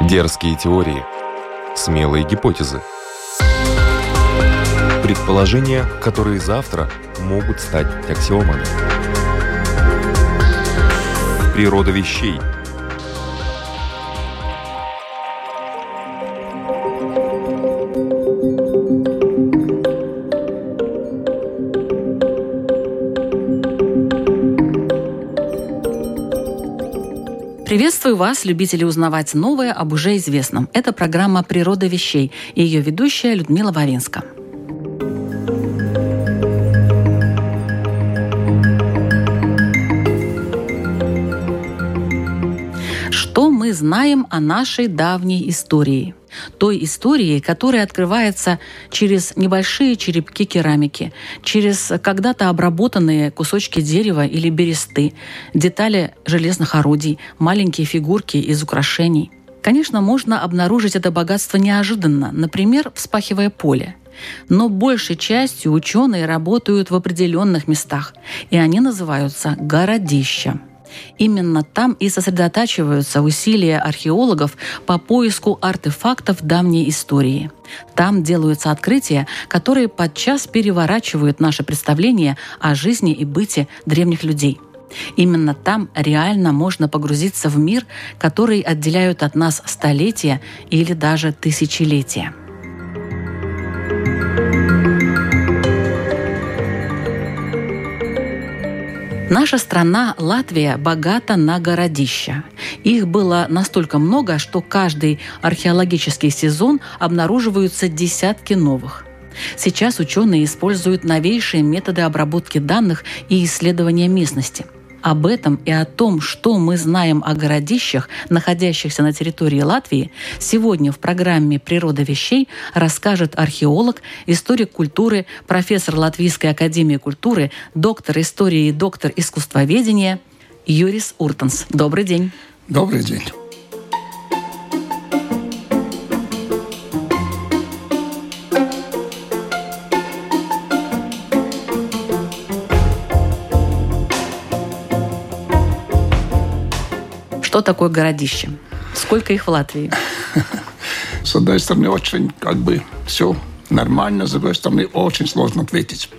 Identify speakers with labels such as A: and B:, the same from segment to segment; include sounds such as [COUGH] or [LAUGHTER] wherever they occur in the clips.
A: Дерзкие теории. Смелые гипотезы. Предположения, которые завтра могут стать аксиомами. Природа вещей –
B: Приветствую вас, любители узнавать новое об уже известном. Это программа «Природа вещей» и ее ведущая Людмила Вавинска. Что мы знаем о нашей давней истории – той истории, которая открывается через небольшие черепки керамики, через когда-то обработанные кусочки дерева или бересты, детали железных орудий, маленькие фигурки из украшений. Конечно, можно обнаружить это богатство неожиданно, например, вспахивая поле. Но большей частью ученые работают в определенных местах, и они называются городища. Именно там и сосредотачиваются усилия археологов по поиску артефактов давней истории. Там делаются открытия, которые подчас переворачивают наше представление о жизни и быте древних людей. Именно там реально можно погрузиться в мир, который отделяют от нас столетия или даже тысячелетия. Наша страна, Латвия, богата на городища. Их было настолько много, что каждый археологический сезон обнаруживаются десятки новых. Сейчас ученые используют новейшие методы обработки данных и исследования местности – об этом и о том, что мы знаем о городищах, находящихся на территории Латвии, сегодня в программе «Природа вещей» расскажет археолог, историк культуры, профессор Латвийской академии культуры, доктор истории и доктор искусствоведения Юрис Уртанс. Добрый день.
C: Добрый день.
B: Такое городище? Сколько их в Латвии? [LAUGHS]
C: С одной стороны, очень как бы все нормально, с другой стороны, очень сложно ответить.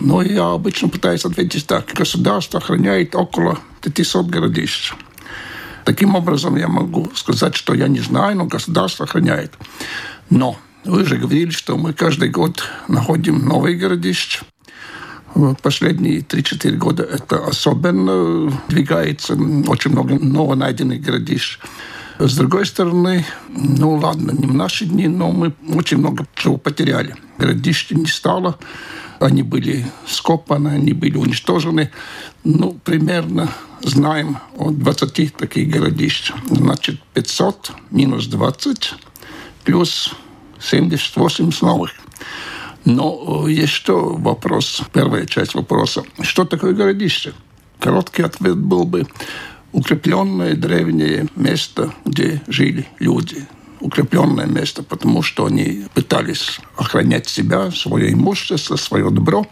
C: Но я обычно пытаюсь ответить так. Государство охраняет около 500 городищ. Таким образом, я могу сказать, что я не знаю, но государство охраняет. Но вы же говорили, что мы каждый год находим новые городища последние 3-4 года это особенно двигается. Очень много новонайденных городищ. С другой стороны, ну ладно, не в наши дни, но мы очень много чего потеряли. Городищ не стало, они были скопаны, они были уничтожены. Ну, примерно знаем о 20 таких городищ. Значит, 500 минус 20 плюс 78 новых. Но э, есть что вопрос, первая часть вопроса. Что такое городище? Короткий ответ был бы укрепленное древнее место, где жили люди. Укрепленное место, потому что они пытались охранять себя, свое имущество, свое добро.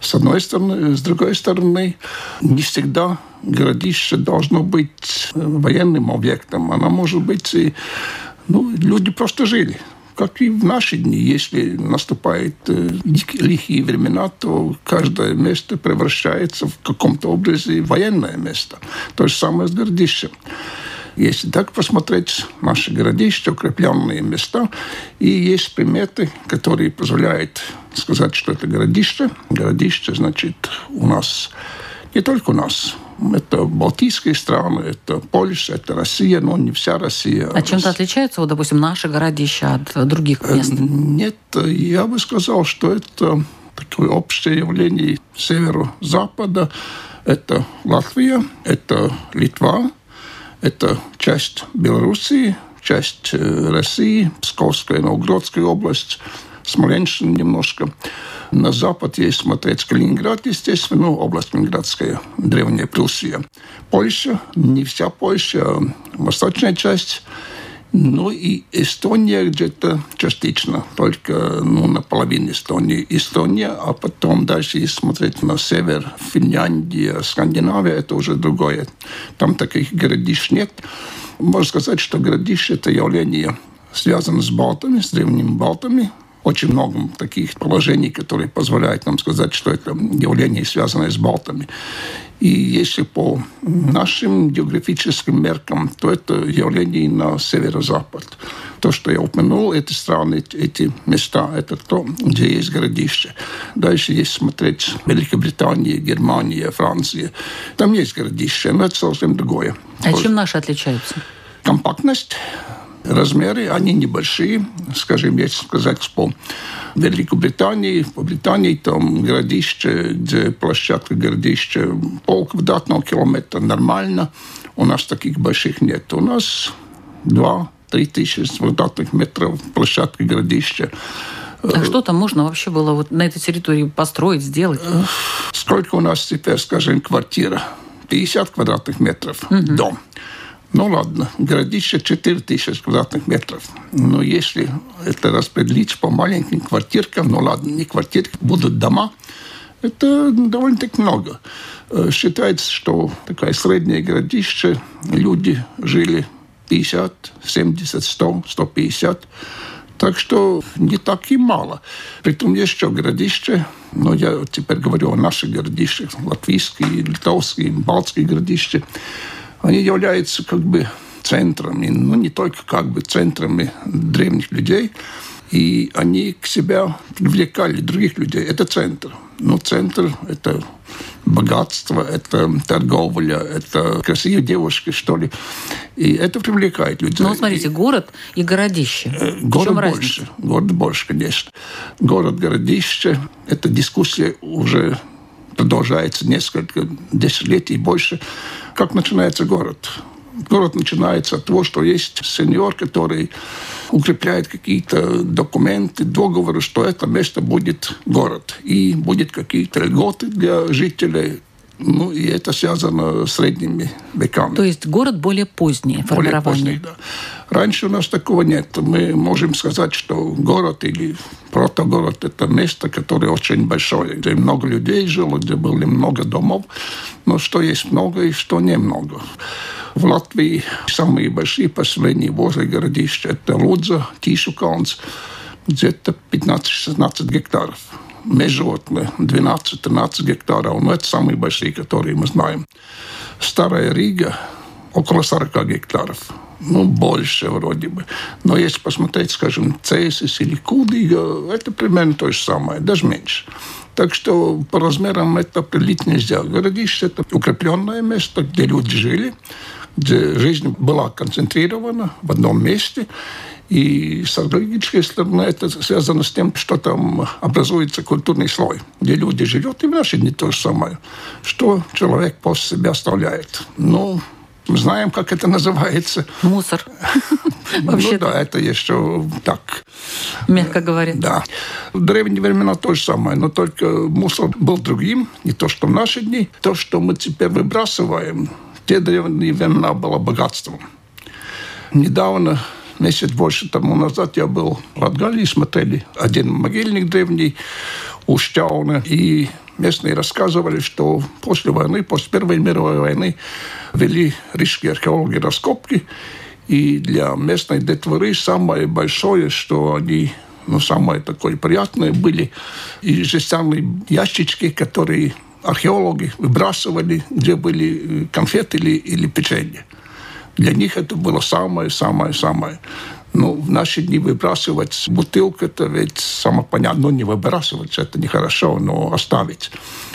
C: С одной стороны. С другой стороны, не всегда городище должно быть э, военным объектом. Оно может быть и... Ну, люди просто жили как и в наши дни. Если наступают э, лихие времена, то каждое место превращается в каком-то образе военное место. То же самое с городищем. Если так посмотреть, наши городища, укрепленные места, и есть приметы, которые позволяют сказать, что это городище. Городище, значит, у нас не только у нас, это Балтийские страны, это Польша, это Россия, но не вся Россия.
B: А чем-то отличаются, вот, допустим, наши городища от других э, мест?
C: Нет, я бы сказал, что это такое общее явление северо-запада. Это Латвия, это Литва, это часть Белоруссии, часть э, России, Псковская, Новгородская область, Смоленщина немножко. На запад есть смотреть Калининград, естественно, ну, область Калининградская, древняя Пруссия. Польша, не вся Польша, а восточная часть. Ну и Эстония где-то частично, только ну, наполовину Эстонии. Эстония, а потом дальше, если смотреть на север, Финляндия, Скандинавия, это уже другое. Там таких городищ нет. Можно сказать, что городище – это явление связано с балтами, с древними балтами, очень много таких положений, которые позволяют нам сказать, что это явление, связанное с Балтами. И если по нашим географическим меркам, то это явление на северо-запад. То, что я упомянул, эти страны, эти места, это то, где есть городище. Дальше есть смотреть Великобритания, Германия, Франция. Там есть городище, но это совсем другое.
B: А чем наши отличаются?
C: Компактность, размеры, они небольшие. Скажем, если сказать по Великобритании, по Британии там городище, где площадка городища пол квадратного километра нормально. У нас таких больших нет. У нас два три тысячи квадратных метров площадка городища.
B: А что там можно вообще было вот на этой территории построить, сделать?
C: Сколько у нас теперь, скажем, квартира? 50 квадратных метров угу. дом. Ну ладно, городище 4000 квадратных метров. Но если это распределить по маленьким квартиркам, ну ладно, не квартирки, будут дома, это довольно-таки много. Э, считается, что такая средняя городище, люди жили 50, 70, 100, 150. Так что не так и мало. Притом есть еще городище, но я теперь говорю о наших городищах, латвийские, литовские, балтские городища они являются как бы центрами, ну не только как бы центрами древних людей, и они к себе привлекали других людей. Это центр. Но центр – это богатство, это торговля, это красивые девушки, что ли. И это привлекает людей.
B: Ну, смотрите, город и городище.
C: Э, город больше. Разница? Город больше, конечно. Город, городище – это дискуссия уже продолжается несколько десятилетий и больше. Как начинается город? Город начинается от того, что есть сеньор, который укрепляет какие-то документы, договоры, что это место будет город. И будет какие-то льготы для жителей, ну, и это связано с средними веками.
B: То есть город более поздний формирование. Более поздний, да.
C: Раньше у нас такого нет. Мы можем сказать, что город или протогород – это место, которое очень большое, где много людей жило, где было много домов, но что есть много и что немного. В Латвии самые большие поселения возле городища – это Лудза, Тишуканс, где-то 15-16 гектаров межотны 12-13 гектаров. Но это самые большие, которые мы знаем. Старая Рига около 40 гектаров. Ну, больше вроде бы. Но если посмотреть, скажем, Цесис или Кудига, это примерно то же самое, даже меньше. Так что по размерам это определить нельзя. Городище – это укрепленное место, где люди жили, где жизнь была концентрирована в одном месте – и с археологической стороны это связано с тем, что там образуется культурный слой, где люди живут, и в наши дни то же самое. Что человек после себя оставляет? Ну, мы знаем, как это называется.
B: Мусор. [LAUGHS]
C: Ну да, это еще так.
B: Мягко говоря.
C: Да. В древние времена то же самое, но только мусор был другим, не то, что в наши дни. То, что мы теперь выбрасываем, те древние времена было богатством. Недавно месяц больше тому назад я был в Латгалии, смотрели один могильник древний у Штяуна, и местные рассказывали, что после войны, после Первой мировой войны вели рижские археологи раскопки, и для местной детворы самое большое, что они ну, самое такое приятное были и жестяные ящички, которые археологи выбрасывали, где были конфеты или, или печенье. Для них это было самое-самое-самое. Ну, в наши дни выбрасывать бутылку, это ведь само понятно, ну, не выбрасывать, это нехорошо, но оставить.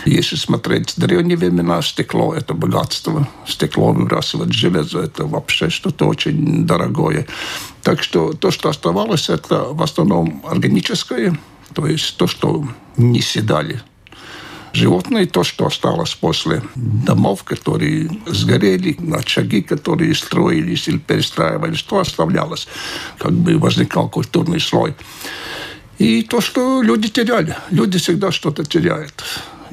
C: Если смотреть древние времена, стекло – это богатство. Стекло выбрасывать, железо – это вообще что-то очень дорогое. Так что то, что оставалось, это в основном органическое, то есть то, что не седали животные, то, что осталось после домов, которые сгорели, очаги, которые строились или перестраивались, то оставлялось, как бы возникал культурный слой. И то, что люди теряли. Люди всегда что-то теряют.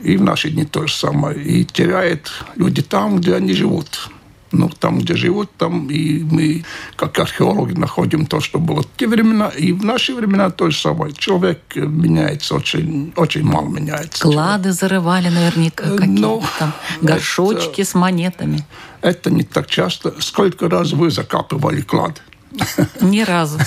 C: И в наши дни то же самое. И теряют люди там, где они живут. Ну, там, где живут, там и мы, как археологи, находим то, что было в те времена, и в наши времена то же самое. Человек меняется очень, очень мало меняется.
B: Клады человек. зарывали наверняка какие-то ну, там горшочки это, с монетами.
C: Это не так часто. Сколько раз вы закапывали клад? [LAUGHS]
B: Ни разу.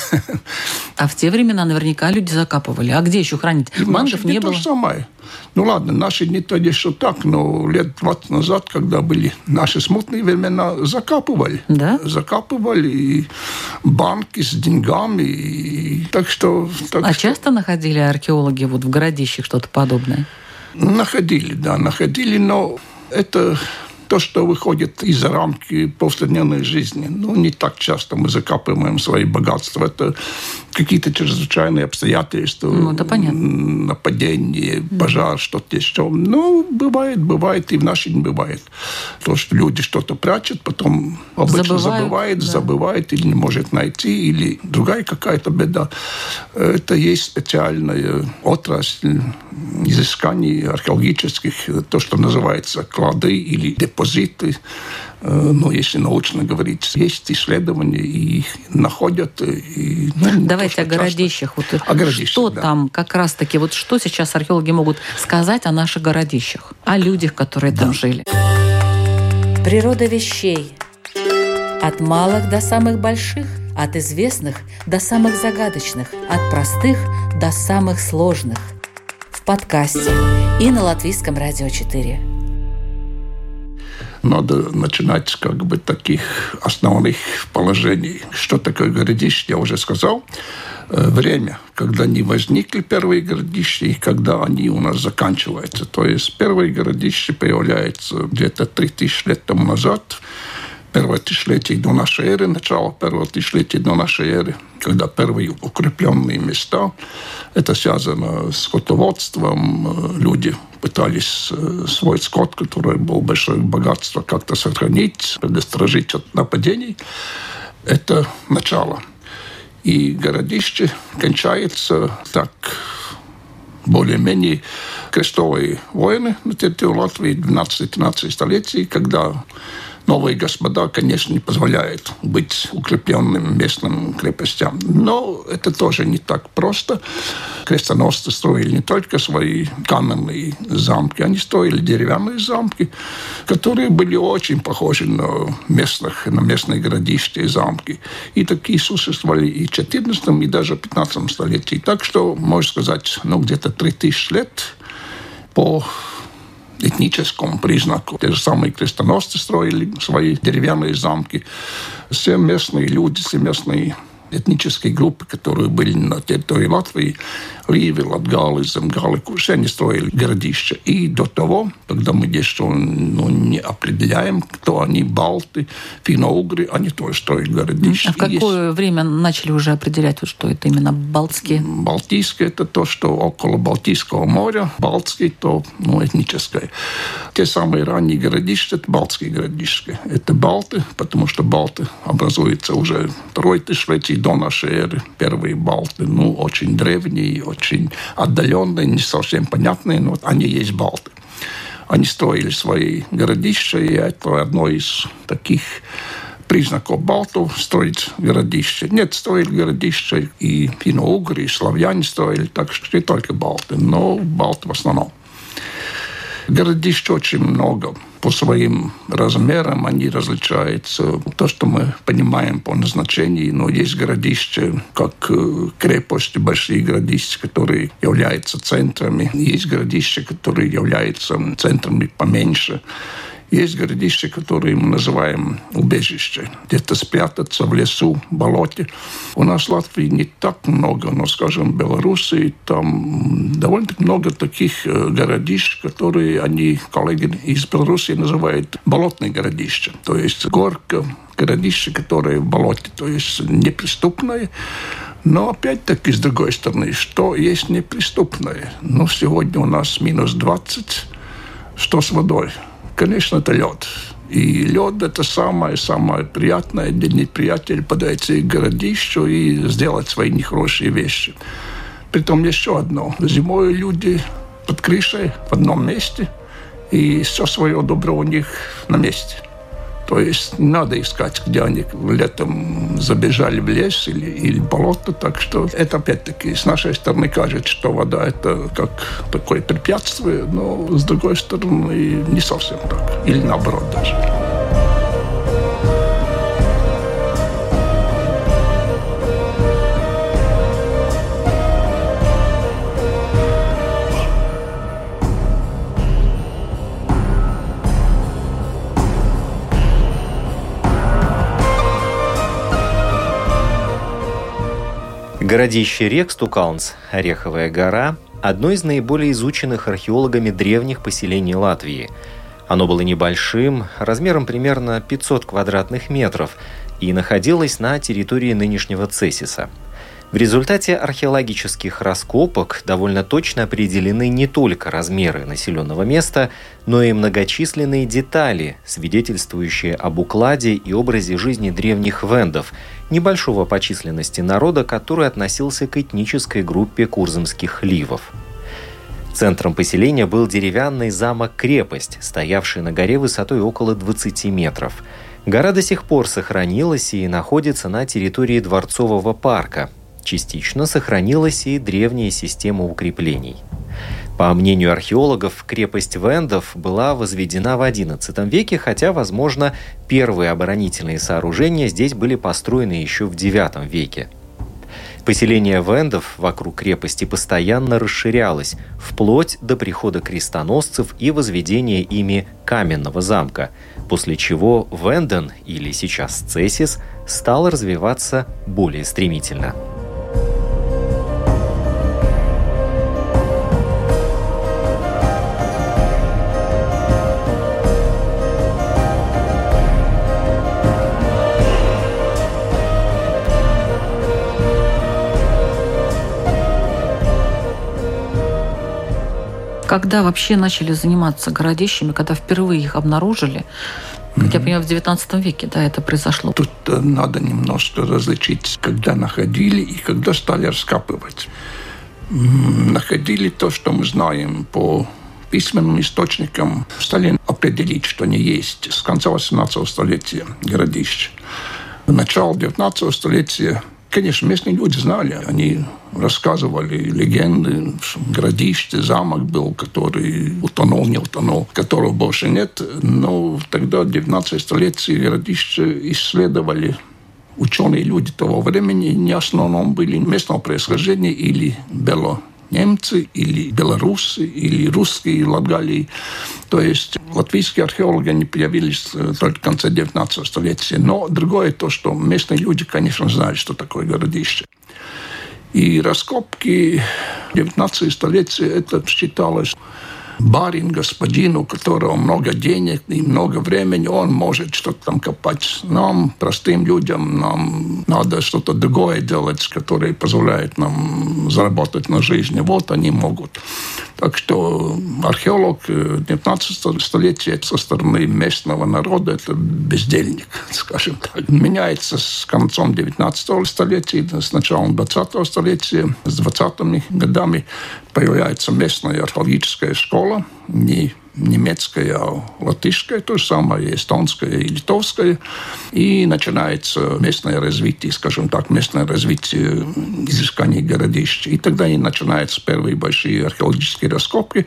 B: А в те времена наверняка люди закапывали. А где еще хранить? Банков не было.
C: То же самое. Ну ладно, наши не то еще так, но лет 20 назад, когда были наши смутные времена, закапывали.
B: Да?
C: Закапывали и банки с деньгами. И... Так что... Так
B: а
C: что...
B: часто находили археологи вот в городищах что-то подобное?
C: Находили, да, находили, но это то, что выходит из-за рамки повседневной жизни. Ну, не так часто мы закапываем свои богатства. Это какие-то чрезвычайные обстоятельства.
B: Ну, это понятно.
C: Нападение, пожар, что-то еще. Ну, бывает, бывает, и в наши дни бывает. То, что люди что-то прячут, потом обычно забывают, забывает, да. забывает или не может найти, или другая какая-то беда. Это есть специальная отрасль изысканий археологических, то, что называется клады или депозиты. Э, ну, если научно говорить, есть исследования, и их находят. И,
B: ну, Давайте то, о городищах. Вот о городищах, что да. там как раз-таки, вот что сейчас археологи могут сказать о наших городищах, о людях, которые да. там жили? Природа вещей. От малых до самых больших, от известных до самых загадочных, от простых до самых сложных. В подкасте и на Латвийском радио 4
C: надо начинать с как бы таких основных положений. Что такое городище, я уже сказал. Э, время, когда они возникли, первые городища, и когда они у нас заканчиваются. То есть первые городища появляются где-то 3000 лет тому назад – первое тысячелетие до нашей эры, начало первого тысячелетия до нашей эры, когда первые укрепленные места. Это связано с скотоводством. Люди пытались э, свой скот, который был большое богатство, как-то сохранить, предосторожить от нападений. Это начало. И городище кончается так более-менее крестовые войны на территории Латвии 12-13 столетий, когда новые господа, конечно, не позволяют быть укрепленным местным крепостям. Но это тоже не так просто. Крестоносцы строили не только свои каменные замки, они строили деревянные замки, которые были очень похожи на местных, на местные городища и замки. И такие существовали и в 14 и даже в 15 столетии. Так что, можно сказать, ну, где-то 3000 лет по этническому признаку. Те же самые крестоносцы строили свои деревянные замки. Все местные люди, все местные этнические группы, которые были на территории Латвии, Ливи, Латгалы, Земгалы, все они строили городища. И до того, когда мы еще ну, не определяем, кто они, балты, финно-угры, они тоже строили городища.
B: А в какое есть... время начали уже определять, что это именно балтские?
C: Балтийские – это то, что около Балтийского моря. Балтские – то ну, этническое. Те самые ранние городища – это балтские городища. Это балты, потому что балты образуются уже второй тысячелетие до нашей эры. Первые балты, ну, очень древние, очень отдаленные, не совсем понятные, но они есть балты. Они строили свои городища, и это одно из таких признаков балтов строить городище. Нет, строили городище и финно-угры, и славяне строили, так что не только балты, но балты в основном. Городищ очень много. По своим размерам они различаются. То, что мы понимаем по назначению, но есть городища, как э, крепости, большие городища, которые являются центрами. Есть городища, которые являются центрами поменьше. Есть городища, которые мы называем убежище. Где-то спрятаться в лесу, болоте. У нас в Латвии не так много, но, скажем, в Белоруссии там довольно много таких э, городищ, которые они, коллеги из Белоруссии, называют болотные городища. То есть горка, городище, которое в болоте, то есть неприступное. Но опять-таки, с другой стороны, что есть неприступное? Ну, сегодня у нас минус 20, что с водой? Конечно, это лед. И лед – это самое-самое приятное для неприятеля подойти к городищу и сделать свои нехорошие вещи. Притом еще одно. Зимой люди под крышей в одном месте, и все свое добро у них на месте. То есть надо искать, где они летом забежали в лес или, или болото. Так что это опять-таки с нашей стороны кажется, что вода это как такое препятствие, но с другой стороны не совсем так. Или наоборот даже.
D: Городище Рекстукаунс, Ореховая гора, одно из наиболее изученных археологами древних поселений Латвии. Оно было небольшим, размером примерно 500 квадратных метров, и находилось на территории нынешнего Цесиса – в результате археологических раскопок довольно точно определены не только размеры населенного места, но и многочисленные детали, свидетельствующие об укладе и образе жизни древних вендов, небольшого по численности народа, который относился к этнической группе курзамских ливов. Центром поселения был деревянный замок-крепость, стоявший на горе высотой около 20 метров. Гора до сих пор сохранилась и находится на территории Дворцового парка, Частично сохранилась и древняя система укреплений. По мнению археологов, крепость Вендов была возведена в XI веке, хотя, возможно, первые оборонительные сооружения здесь были построены еще в IX веке. Поселение Вендов вокруг крепости постоянно расширялось, вплоть до прихода крестоносцев и возведения ими каменного замка, после чего Венден, или сейчас Цесис, стал развиваться более стремительно.
B: Когда вообще начали заниматься городищами, когда впервые их обнаружили, как я понимаю, в XIX веке да, это произошло.
C: Тут э, надо немножко различить, когда находили и когда стали раскапывать. Находили то, что мы знаем по письменным источникам, стали определить, что они есть с конца 18 столетия городища. Начало 19 столетия Конечно, местные люди знали, они рассказывали легенды, городище, замок был, который утонул, не утонул, которого больше нет. Но тогда, в 19 столетии, городище исследовали ученые люди того времени, не основном были местного происхождения или бело немцы или белорусы, или русские Латгалии. То есть латвийские археологи не появились э, только в конце 19 столетия. Но другое то, что местные люди, конечно, знали, что такое городище. И раскопки 19 столетия это считалось барин, господин, у которого много денег и много времени, он может что-то там копать. Нам, простым людям, нам надо что-то другое делать, которое позволяет нам заработать на жизни. Вот они могут. Так что археолог 19 столетия со стороны местного народа – это бездельник, [LAUGHS] скажем так. Меняется с концом 19 столетия, с началом 20 столетия, с 20-ми годами появляется местная археологическая школа, не немецкая, латышская, то же самое, эстонская и литовская. И начинается местное развитие, скажем так, местное развитие изысканий городищ. И тогда и начинаются первые большие археологические раскопки.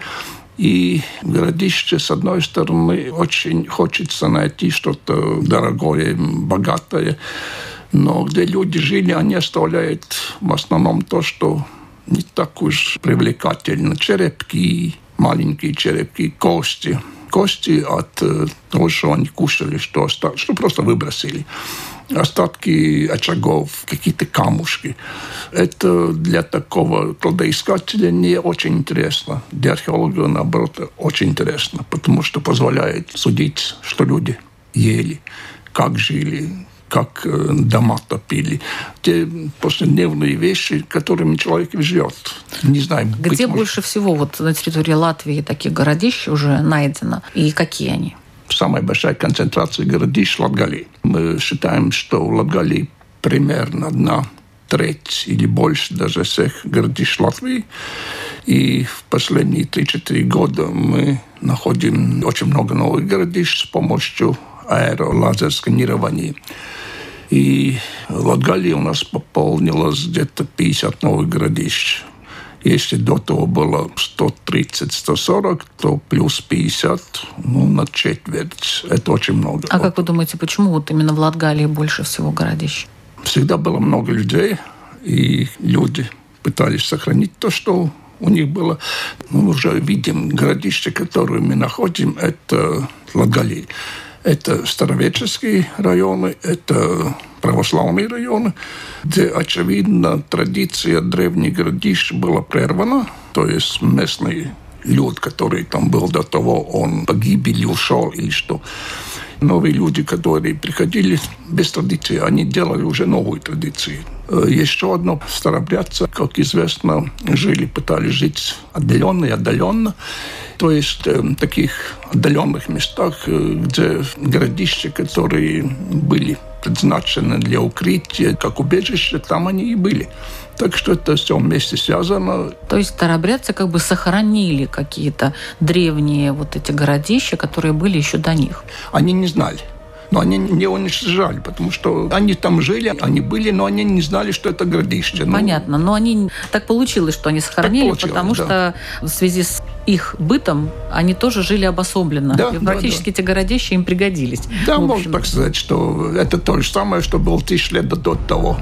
C: И городище, с одной стороны, очень хочется найти что-то дорогое, богатое, но где люди жили, они оставляют в основном то, что не так уж привлекательно. Черепки, маленькие черепки, кости. Кости от э, того, что они кушали, что, что просто выбросили остатки очагов, какие-то камушки. Это для такого кладоискателя не очень интересно. Для археолога, наоборот, очень интересно, потому что позволяет судить, что люди ели, как жили, как э, дома топили. Те повседневные вещи, которыми человек живет. Не знаю.
B: Где больше может... всего вот на территории Латвии таких городищ уже найдено? И какие они?
C: Самая большая концентрация городищ Латгалии. Мы считаем, что в Латгалии примерно одна треть или больше даже всех городищ Латвии. И в последние 3-4 года мы находим очень много новых городищ с помощью аэролазерсканировании. И Латгалия у нас пополнилась где-то 50 новых городищ. Если до того было 130-140, то плюс 50, ну, на четверть. Это очень много.
B: А как вы думаете, почему вот именно в Латгалии больше всего городищ?
C: Всегда было много людей, и люди пытались сохранить то, что у них было. Мы уже видим городище, которое мы находим, это Латгалия. Это староветческие районы, это православные районы, где, очевидно, традиция древних городищ была прервана, то есть местный люд, который там был до того, он погиб или ушел, или что новые люди, которые приходили без традиции, они делали уже новую традицию. Э, еще одно старобрядцы, как известно, жили, пытались жить отдаленно и отдаленно. То есть э, в таких отдаленных местах, э, где городища, которые были предназначены для укрытия, как убежище, там они и были. Так что это все вместе связано.
B: То есть старобрядцы как бы сохранили какие-то древние вот эти городища, которые были еще до них?
C: Они не знали. Но они не уничтожали, потому что они там жили, они были, но они не знали, что это городище.
B: Ну, Понятно, но они так получилось, что они сохранили, потому да. что в связи с их бытом они тоже жили обособленно. Да, и практически да, да. эти городища им пригодились.
C: Да, можно так сказать, что это то же самое, что было тысячи лет до того.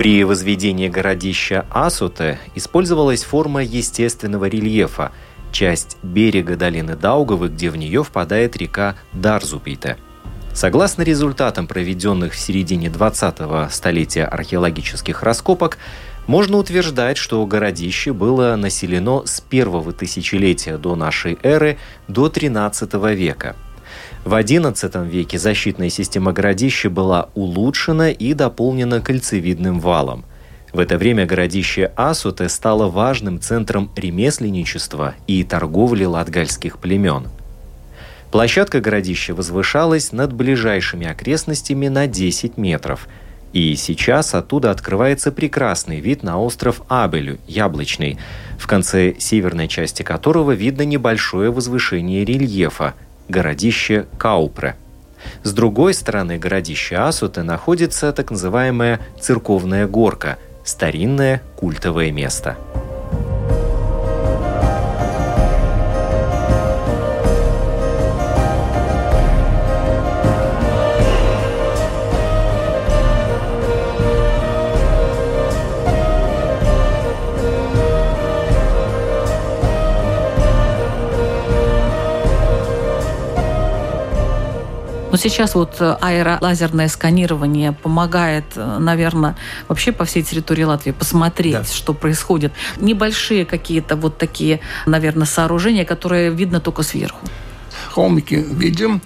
D: При возведении городища Асуте использовалась форма естественного рельефа, часть берега долины Даугавы, где в нее впадает река Дарзупите. Согласно результатам проведенных в середине 20-го столетия археологических раскопок, можно утверждать, что городище было населено с первого тысячелетия до нашей эры до 13 века – в XI веке защитная система городища была улучшена и дополнена кольцевидным валом. В это время городище Асуте стало важным центром ремесленничества и торговли латгальских племен. Площадка городища возвышалась над ближайшими окрестностями на 10 метров, и сейчас оттуда открывается прекрасный вид на остров Абелю, Яблочный, в конце северной части которого видно небольшое возвышение рельефа – городище Каупре. С другой стороны городища Асуты находится так называемая церковная горка – старинное культовое место –
B: Но сейчас вот э, аэролазерное сканирование помогает, э, наверное, вообще по всей территории Латвии посмотреть, да. что происходит. Небольшие какие-то вот такие, наверное, сооружения, которые видно только сверху.
C: Холмики видим,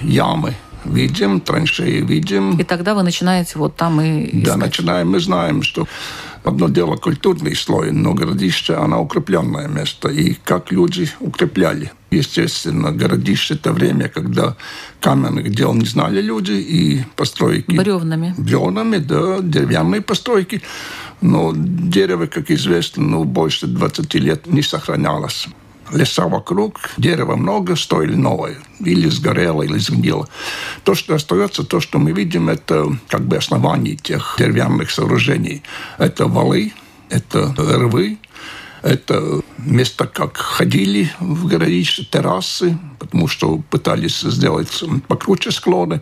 C: ямы видим, траншеи видим.
B: И тогда вы начинаете вот там и искать.
C: Да, начинаем. Мы знаем, что одно дело культурный слой, но городище, оно укрепленное место. И как люди укрепляли. Естественно, городище – это время, когда каменных дел не знали люди, и постройки...
B: Бревнами.
C: Бревнами, да, деревянные постройки. Но дерево, как известно, ну, больше 20 лет не сохранялось. Леса вокруг, дерева много, стоили новое. Или сгорело, или сгнило. То, что остается, то, что мы видим, это как бы основание тех деревянных сооружений. Это валы, это рвы, это место, как ходили в городище, террасы, потому что пытались сделать покруче склоны.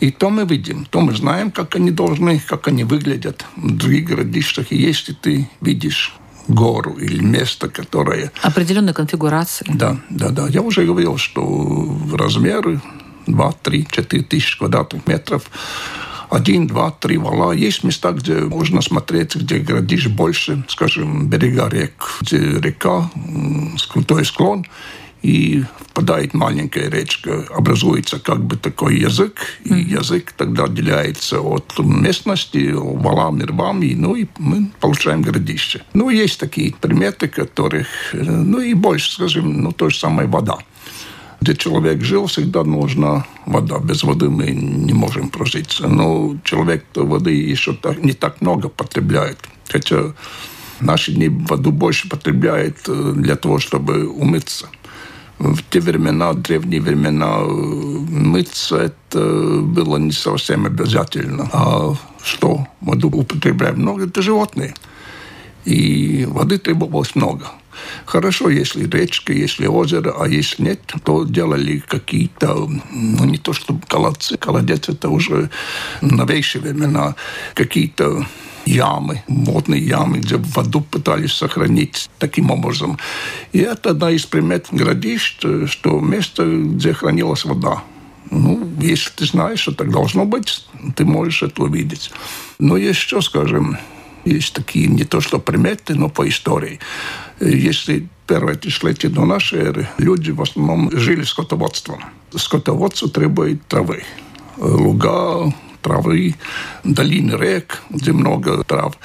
C: И то мы видим, то мы знаем, как они должны, как они выглядят в других городищах. И если ты видишь гору или место, которое...
B: Определенной конфигурации.
C: Да, да, да. Я уже говорил, что размеры 2, 3, 4 тысячи квадратных метров один, два, три вала. Есть места, где можно смотреть, где городишь больше, скажем, берега рек, где река, крутой склон, и впадает маленькая речка, образуется как бы такой язык, и язык тогда отделяется от местности валами, рвами, ну и мы получаем городище. Ну, есть такие приметы, которых, ну и больше, скажем, ну, то же самое вода где человек жил, всегда нужна вода. Без воды мы не можем прожить. Но человек воды еще так, не так много потребляет. Хотя наши дни воду больше потребляет э, для того, чтобы умыться. В те времена, древние времена, э, мыться это было не совсем обязательно. А что воду употребляем много, это животные. И воды требовалось много. Хорошо, если речка, если озеро, а если нет, то делали какие-то, ну не то что колодцы, колодец это уже новейшие времена, какие-то ямы, водные ямы, где воду пытались сохранить таким образом. И это одна из примет городищ, что место, где хранилась вода. Ну, если ты знаешь, что так должно быть, ты можешь это увидеть. Но еще, скажем, есть такие не то что приметы, но по истории. Если первое тысячелетие до нашей эры люди в основном жили скотоводством. Скотоводство требует травы. Луга, травы, долины рек, где много трав.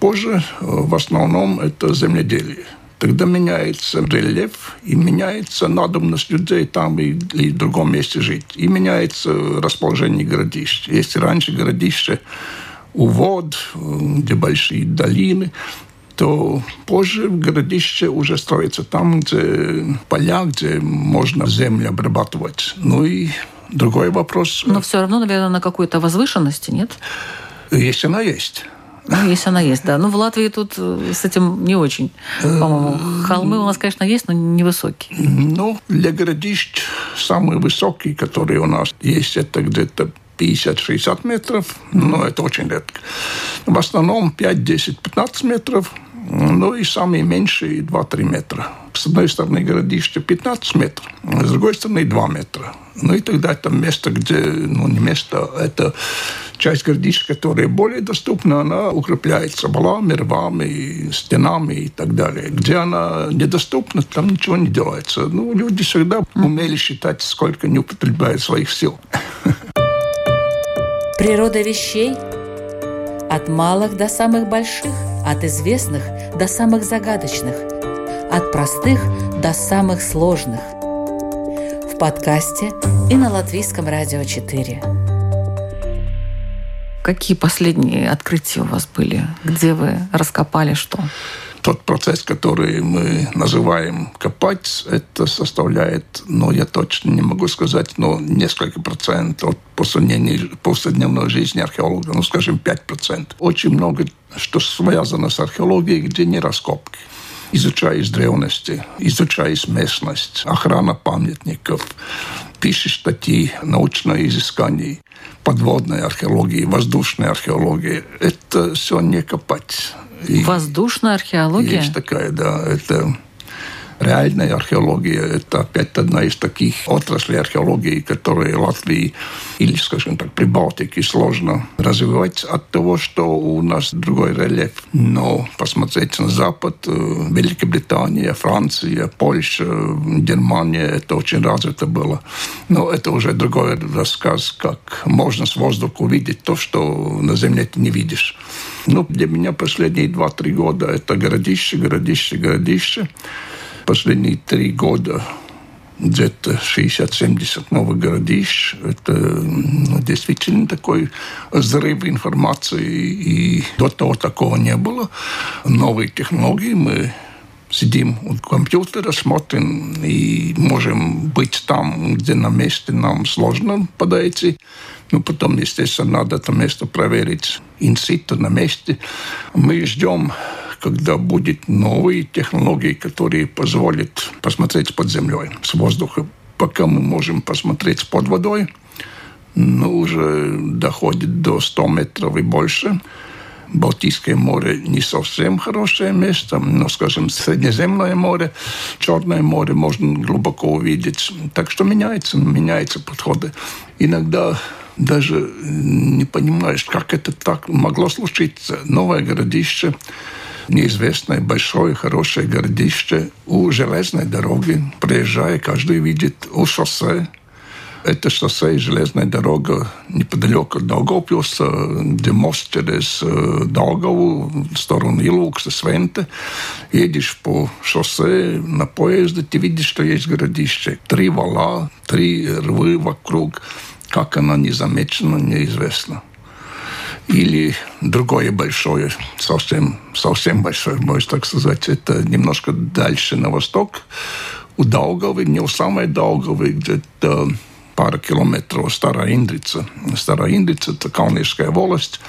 C: Позже в основном это земледелие. Тогда меняется рельеф, и меняется надобность людей там и, и в другом месте жить. И меняется расположение городищ. Если раньше городище у вод, где большие долины, то позже городище уже строится там, где поля, где можно землю обрабатывать. Ну и другой вопрос.
B: Но все равно, наверное, на какой-то возвышенности, нет?
C: Если она есть.
B: Ну, если она есть, да. Ну, в Латвии тут э, с этим не очень, по-моему. Холмы у нас, конечно, есть, но невысокие.
C: Ну, для городищ самые высокие, которые у нас есть, это где-то 50-60 метров, но это очень редко. В основном 5, 10, 15 метров, ну и самые меньшие 2-3 метра. С одной стороны городище 15 метров, а с другой стороны 2 метра. Ну и тогда это место, где, ну не место, это часть городища, которая более доступна, она укрепляется валами, рвами, стенами и так далее. Где она недоступна, там ничего не делается. Ну, люди всегда умели считать, сколько не употребляют своих сил.
B: Природа вещей от малых до самых больших, от известных до самых загадочных, от простых до самых сложных. В подкасте и на Латвийском радио 4. Какие последние открытия у вас были? Где вы раскопали что?
C: тот процесс, который мы называем копать, это составляет, ну, я точно не могу сказать, но несколько процентов от повседневной жизни археолога, ну, скажем, 5 процентов. Очень много, что связано с археологией, где не раскопки изучаешь древности, изучаешь местность, охрана памятников, пишешь статьи, научные изыскания, подводная археология, воздушная археология. Это все не копать.
B: И Воздушная археология?
C: Есть такая, да. Это реальная археология. Это опять одна из таких отраслей археологии, которые Латвии или, скажем так, Прибалтике сложно развивать от того, что у нас другой рельеф. Но посмотреть на Запад, Великобритания, Франция, Польша, Германия, это очень развито было. Но это уже другой рассказ, как можно с воздуха увидеть то, что на Земле ты не видишь. Ну, для меня последние 2-3 года это городище, городище, городище последние три года где-то 60-70 новых городищ. Это ну, действительно такой взрыв информации, и до того такого не было. Новые технологии мы сидим у компьютера, смотрим и можем быть там, где на месте нам сложно подойти. Ну, потом, естественно, надо это место проверить инситу на месте. Мы ждем когда будут новые технологии, которые позволят посмотреть под землей, с воздуха. Пока мы можем посмотреть под водой, но уже доходит до 100 метров и больше. Балтийское море не совсем хорошее место, но, скажем, Средиземное море, Черное море можно глубоко увидеть. Так что меняется, меняются подходы. Иногда даже не понимаешь, как это так могло случиться. Новое городище, неизвестное большое хорошее городище у железной дороги. Приезжая, каждый видит у шоссе это шоссе и железная дорога неподалеку от Daugavpilsa, где мост через Daugavу в сторону Илукса, Свента. Едешь по шоссе на поезде, ты видишь, что есть городище. Три вала, три рвы вокруг. Как она не неизвестно или другое большое, совсем, совсем большое, можно так сказать, это немножко дальше на восток, у Даугавы, не у самой Даугавы, где-то пара километров Старая Индрица. Старая Индрица – это Калнийская волость,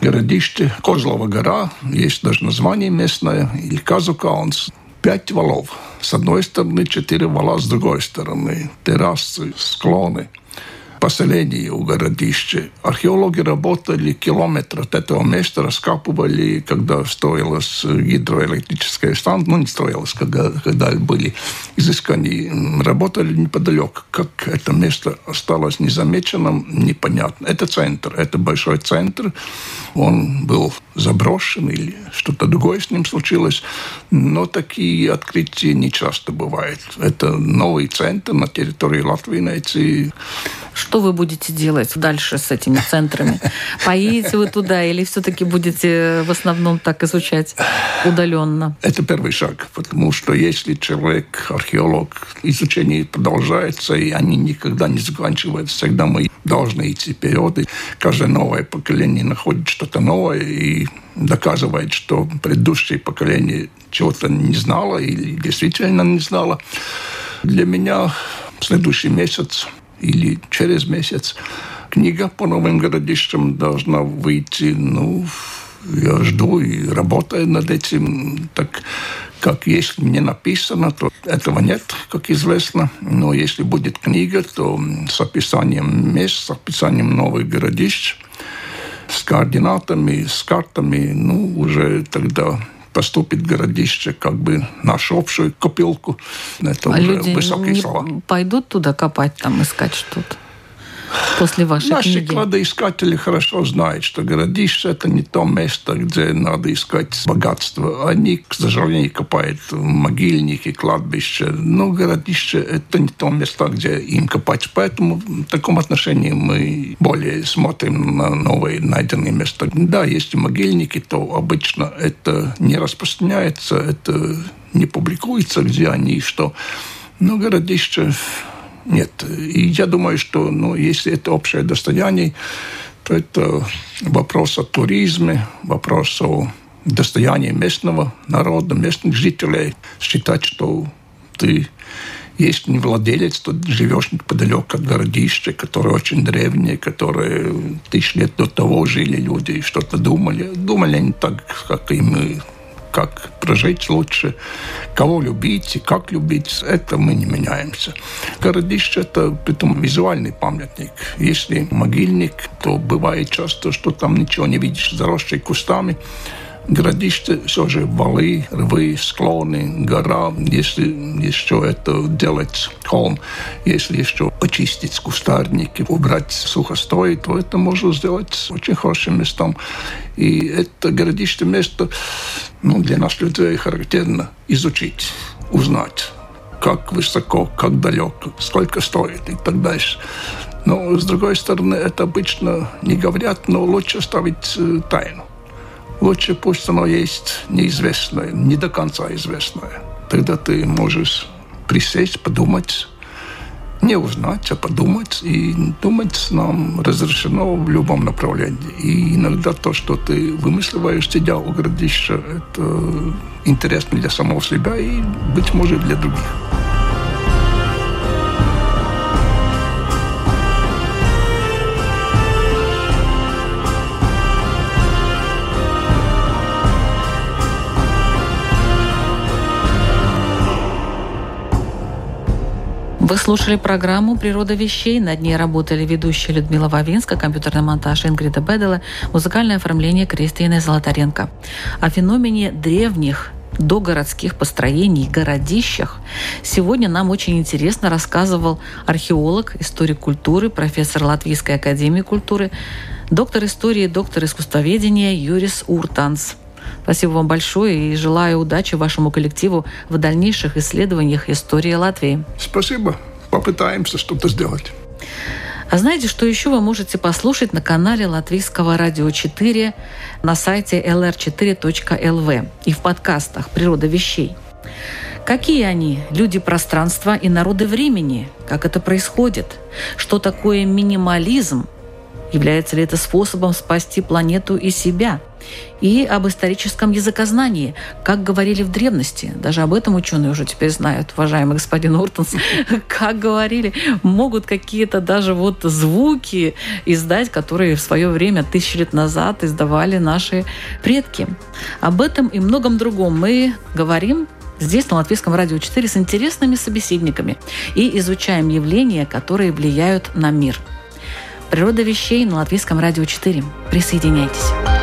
C: городище Козлова гора, есть даже название местное, или Казукаунс. Пять валов. С одной стороны, четыре вала с другой стороны. Террасы, склоны – поселении у городища. Археологи работали километр от этого места, раскапывали, когда строилась гидроэлектрическая станция, ну не строилась, когда, когда были изыскания, работали неподалеку. Как это место осталось незамеченным, непонятно. Это центр, это большой центр. Он был заброшен или что-то другое с ним случилось. Но такие открытия не часто бывают. Это новый центр на территории Латвии найти
B: что вы будете делать дальше с этими центрами? Поедете вы туда или все-таки будете в основном так изучать удаленно?
C: Это первый шаг, потому что если человек, археолог, изучение продолжается, и они никогда не заканчиваются, всегда мы должны идти вперед. И каждое новое поколение находит что-то новое и доказывает, что предыдущее поколение чего-то не знало или действительно не знало. Для меня следующий месяц или через месяц. Книга по новым городищам должна выйти, ну, я жду и работаю над этим. Так как если не написано, то этого нет, как известно. Но если будет книга, то с описанием мест, с описанием новых городищ, с координатами, с картами, ну, уже тогда поступит городище как бы нашу общую копилку.
B: Это а люди высокие не слова. пойдут туда копать, там искать что-то? После вашей
C: Наши
B: книги?
C: кладоискатели хорошо знают, что городище – это не то место, где надо искать богатство. Они, к сожалению, копают могильники, кладбища. Но городище – это не то место, где им копать. Поэтому в таком отношении мы более смотрим на новые найденные места. Да, есть могильники, то обычно это не распространяется, это не публикуется, где они что. Но городище нет. И я думаю, что ну, если это общее достояние, то это вопрос о туризме, вопрос о достоянии местного народа, местных жителей. Считать, что ты есть не владелец, то живешь неподалеку от городища, которое очень древнее, которое тысячи лет до того жили люди, что-то думали. Думали не так, как и мы как прожить лучше, кого любить и как любить, это мы не меняемся. Городище – это притом визуальный памятник. Если могильник, то бывает часто, что там ничего не видишь, заросший кустами, городище все же валы, рвы, склоны, гора. Если еще это делать холм, если еще почистить кустарники, убрать сухостой, то это можно сделать очень хорошим местом. И это городище место ну, для нас людей характерно изучить, узнать как высоко, как далеко, сколько стоит и так дальше. Но, с другой стороны, это обычно не говорят, но лучше ставить э, тайну. Лучше пусть оно есть неизвестное, не до конца известное. Тогда ты можешь присесть, подумать, не узнать, а подумать. И думать нам разрешено в любом направлении. И иногда то, что ты вымысливаешь, у городища, это интересно для самого себя и, быть может, для других.
B: Вы слушали программу «Природа вещей». Над ней работали ведущая Людмила Вавинска, компьютерный монтаж Ингрида Бедела, музыкальное оформление Кристины Золотаренко. О феномене древних до городских построений, городищах. Сегодня нам очень интересно рассказывал археолог, историк культуры, профессор Латвийской академии культуры, доктор истории, доктор искусствоведения Юрис Уртанс. Спасибо вам большое и желаю удачи вашему коллективу в дальнейших исследованиях истории Латвии.
C: Спасибо. Попытаемся что-то сделать.
B: А знаете, что еще вы можете послушать на канале Латвийского радио 4 на сайте lr4.lv и в подкастах «Природа вещей». Какие они, люди пространства и народы времени? Как это происходит? Что такое минимализм? Является ли это способом спасти планету и себя? И об историческом языкознании, как говорили в древности. Даже об этом ученые уже теперь знают, уважаемый господин Уртонс. [LAUGHS] Как говорили, могут какие-то даже вот звуки издать, которые в свое время, тысячи лет назад, издавали наши предки. Об этом и многом другом мы говорим здесь, на Латвийском радио 4, с интересными собеседниками и изучаем явления, которые влияют на мир. Природа вещей на Латвийском радио 4. Присоединяйтесь.